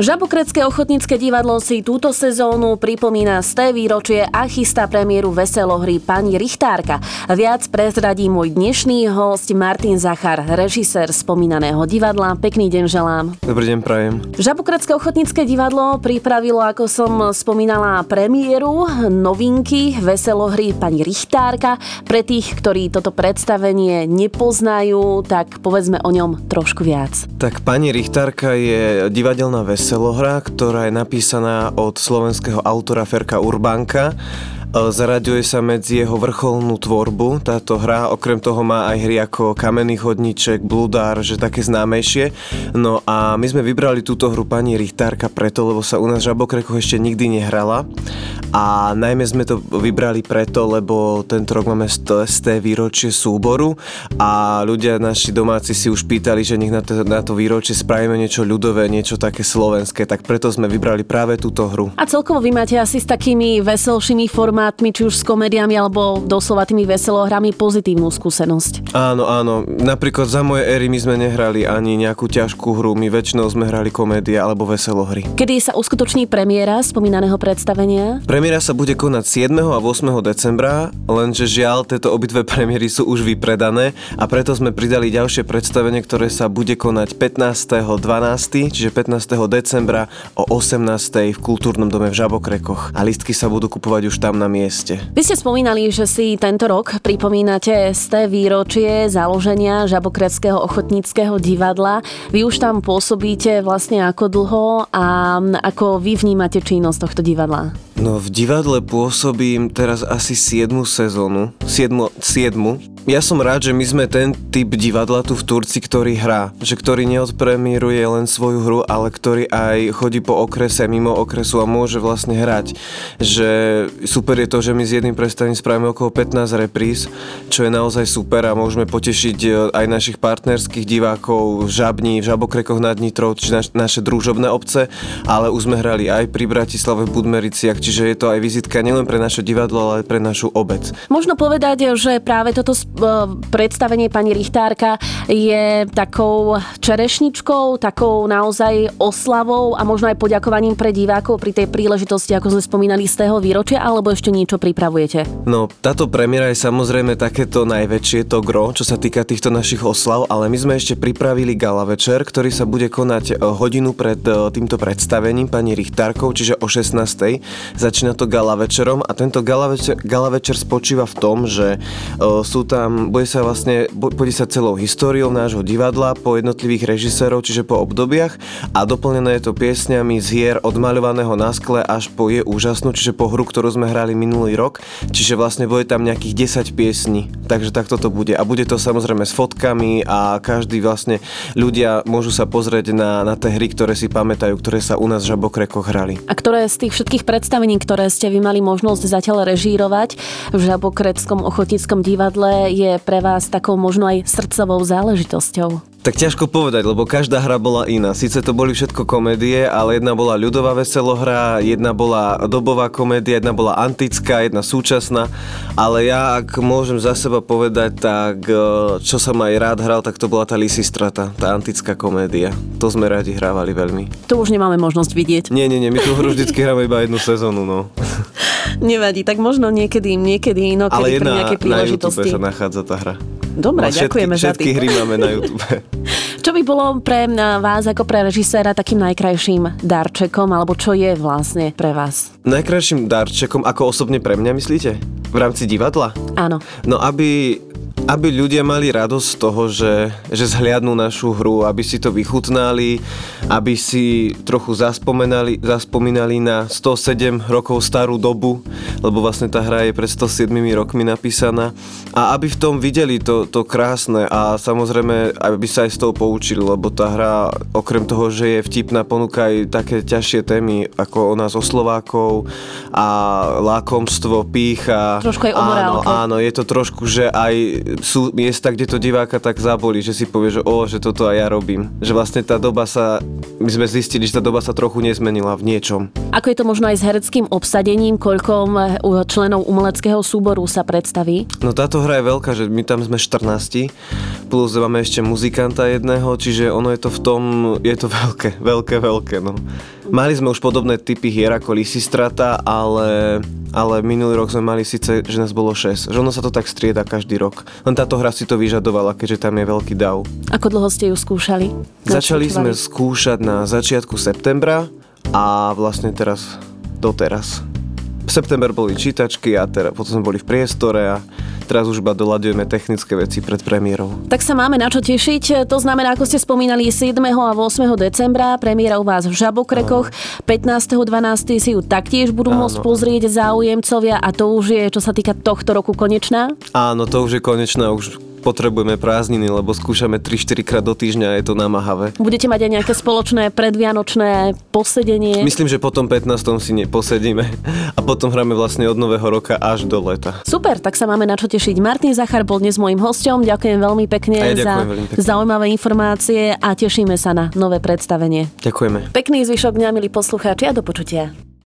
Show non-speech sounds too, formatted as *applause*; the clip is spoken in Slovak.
Žabokrecké ochotnícke divadlo si túto sezónu pripomína z té výročie a chystá premiéru veselohry pani Richtárka. Viac prezradí môj dnešný host Martin Zachar, režisér spomínaného divadla. Pekný deň želám. Dobrý deň, prajem. Žabokrecké ochotnícke divadlo pripravilo, ako som spomínala, premiéru novinky veselohry pani Richtárka. Pre tých, ktorí toto predstavenie nepoznajú, tak povedzme o ňom trošku viac. Tak pani Richtárka je divadelná veselohra veselohra, ktorá je napísaná od slovenského autora Ferka Urbánka E, zaraďuje sa medzi jeho vrcholnú tvorbu. Táto hra okrem toho má aj hry ako Kamenný chodníček, Bludár, že také známejšie. No a my sme vybrali túto hru pani Richtárka preto, lebo sa u nás v Žabokrekoch ešte nikdy nehrala. A najmä sme to vybrali preto, lebo tento rok máme té výročie súboru a ľudia naši domáci si už pýtali, že nech na to, na to výročie spravíme niečo ľudové, niečo také slovenské, tak preto sme vybrali práve túto hru. A celkovo vy máte asi s takými veselšími formami formátmi, či už s komediami alebo doslova tými veselohrami pozitívnu skúsenosť. Áno, áno. Napríklad za moje éry my sme nehrali ani nejakú ťažkú hru, my väčšinou sme hrali komédie alebo veselohry. Kedy sa uskutoční premiéra spomínaného predstavenia? Premiéra sa bude konať 7. a 8. decembra, lenže žiaľ, tieto obidve premiéry sú už vypredané a preto sme pridali ďalšie predstavenie, ktoré sa bude konať 15.12., čiže 15. decembra o 18. v Kultúrnom dome v Žabokrekoch. A listky sa budú kupovať už tam na mieste. Vy ste spomínali, že si tento rok pripomínate z té výročie založenia Žabokreckého ochotníckého divadla. Vy už tam pôsobíte vlastne ako dlho a ako vy vnímate činnosť tohto divadla? No v divadle pôsobím teraz asi 7 sezónu. 7, 7. Ja som rád, že my sme ten typ divadla tu v Turci, ktorý hrá. Že ktorý neodpremíruje len svoju hru, ale ktorý aj chodí po okrese, mimo okresu a môže vlastne hrať. Že super je to, že my s jedným predstavením spravíme okolo 15 repríz, čo je naozaj super a môžeme potešiť e, aj našich partnerských divákov v Žabni, v Žabokrekoch nad Nitrou, či naš, naše družobné obce, ale už sme hrali aj pri Bratislave v Budmericiach, čiže je to aj vizitka nielen pre naše divadlo, ale pre našu obec. Možno povedať, že práve toto e, predstavenie pani Richtárka je takou čerešničkou, takou naozaj oslavou a možno aj poďakovaním pre divákov pri tej príležitosti, ako sme spomínali z tého výročia, alebo ešte niečo pripravujete? No, táto premiéra je samozrejme takéto najväčšie, to gro, čo sa týka týchto našich oslav, ale my sme ešte pripravili gala večer, ktorý sa bude konať e, hodinu pred e, týmto predstavením pani Richtárkov, čiže o 16 Začína to gala večerom a tento gala večer, gala večer spočíva v tom, že uh, sú tam, bude sa vlastne, bude sa celou históriou nášho divadla po jednotlivých režisérov, čiže po obdobiach a doplnené je to piesňami z hier od maľovaného na skle až po je úžasnú, čiže po hru, ktorú sme hrali minulý rok, čiže vlastne bude tam nejakých 10 piesní, takže takto to bude. A bude to samozrejme s fotkami a každý vlastne ľudia môžu sa pozrieť na, na tie hry, ktoré si pamätajú, ktoré sa u nás v Žabokrekoch hrali. A ktoré z tých všetkých predstavení predstavení, ktoré ste vy mali možnosť zatiaľ režírovať v Žabokreckom ochotníckom divadle je pre vás takou možno aj srdcovou záležitosťou? Tak ťažko povedať, lebo každá hra bola iná. Sice to boli všetko komédie, ale jedna bola ľudová veselohra, jedna bola dobová komédia, jedna bola antická, jedna súčasná. Ale ja, ak môžem za seba povedať, tak e, čo som aj rád hral, tak to bola tá Lysistrata, tá antická komédia. To sme radi hrávali veľmi. To už nemáme možnosť vidieť. Nie, nie, nie, my tu hru vždycky hráme iba jednu sezónu, no. Nevadí, tak možno niekedy, niekedy inokedy Ale jedna, pri nejakej príležitosti. Ale na YouTube sa nachádza tá hra. Dobre, všetky, ďakujeme za Všetky hry máme na YouTube. *laughs* Čo by bolo pre vás ako pre režiséra takým najkrajším darčekom, alebo čo je vlastne pre vás? Najkrajším darčekom, ako osobne pre mňa myslíte? V rámci divadla? Áno. No aby aby ľudia mali radosť z toho, že, že zhliadnú našu hru, aby si to vychutnali, aby si trochu zaspomínali, zaspomínali na 107 rokov starú dobu, lebo vlastne tá hra je pred 107 rokmi napísaná a aby v tom videli to, to krásne a samozrejme, aby sa aj z toho poučili, lebo tá hra okrem toho, že je vtipná, ponúka aj také ťažšie témy ako o nás o Slovákov a lákomstvo, pícha. Trošku aj o Áno, áno, je to trošku, že aj sú miesta, kde to diváka tak zabolí, že si povie, že o, že toto aj ja robím. Že vlastne tá doba sa, my sme zistili, že tá doba sa trochu nezmenila v niečom. Ako je to možno aj s hereckým obsadením, koľkom eh, členov umeleckého súboru sa predstaví? No táto hra je veľká, že my tam sme 14, plus máme ešte muzikanta jedného, čiže ono je to v tom, je to *laughs* veľké, veľké, veľké, no. Mali sme už podobné typy hier ako Lysistrata, ale, ale minulý rok sme mali síce, že nás bolo 6. Že ono sa to tak strieda každý rok. Len táto hra si to vyžadovala, keďže tam je veľký dav. Ako dlho ste ju skúšali? Začali sme skúšať na začiatku septembra a vlastne teraz doteraz. V september boli čítačky a teraz, potom sme boli v priestore a teraz už iba doľadujeme technické veci pred premiérou. Tak sa máme na čo tešiť. To znamená, ako ste spomínali, 7. a 8. decembra premiéra u vás v Žabokrekoch. 15.12. si ju taktiež budú Áno. môcť pozrieť záujemcovia a to už je, čo sa týka tohto roku, konečná? Áno, to už je konečná. Už potrebujeme prázdniny, lebo skúšame 3-4 krát do týždňa a je to namáhavé. Budete mať aj nejaké spoločné predvianočné posedenie? Myslím, že potom 15. si neposedíme a potom hráme vlastne od nového roka až do leta. Super, tak sa máme na čo tešiť. Martin Zachar bol dnes môjim hostom. Ďakujem veľmi pekne za veľmi pekne. zaujímavé informácie a tešíme sa na nové predstavenie. Ďakujeme. Pekný zvyšok dňa, milí poslucháči a do počutia.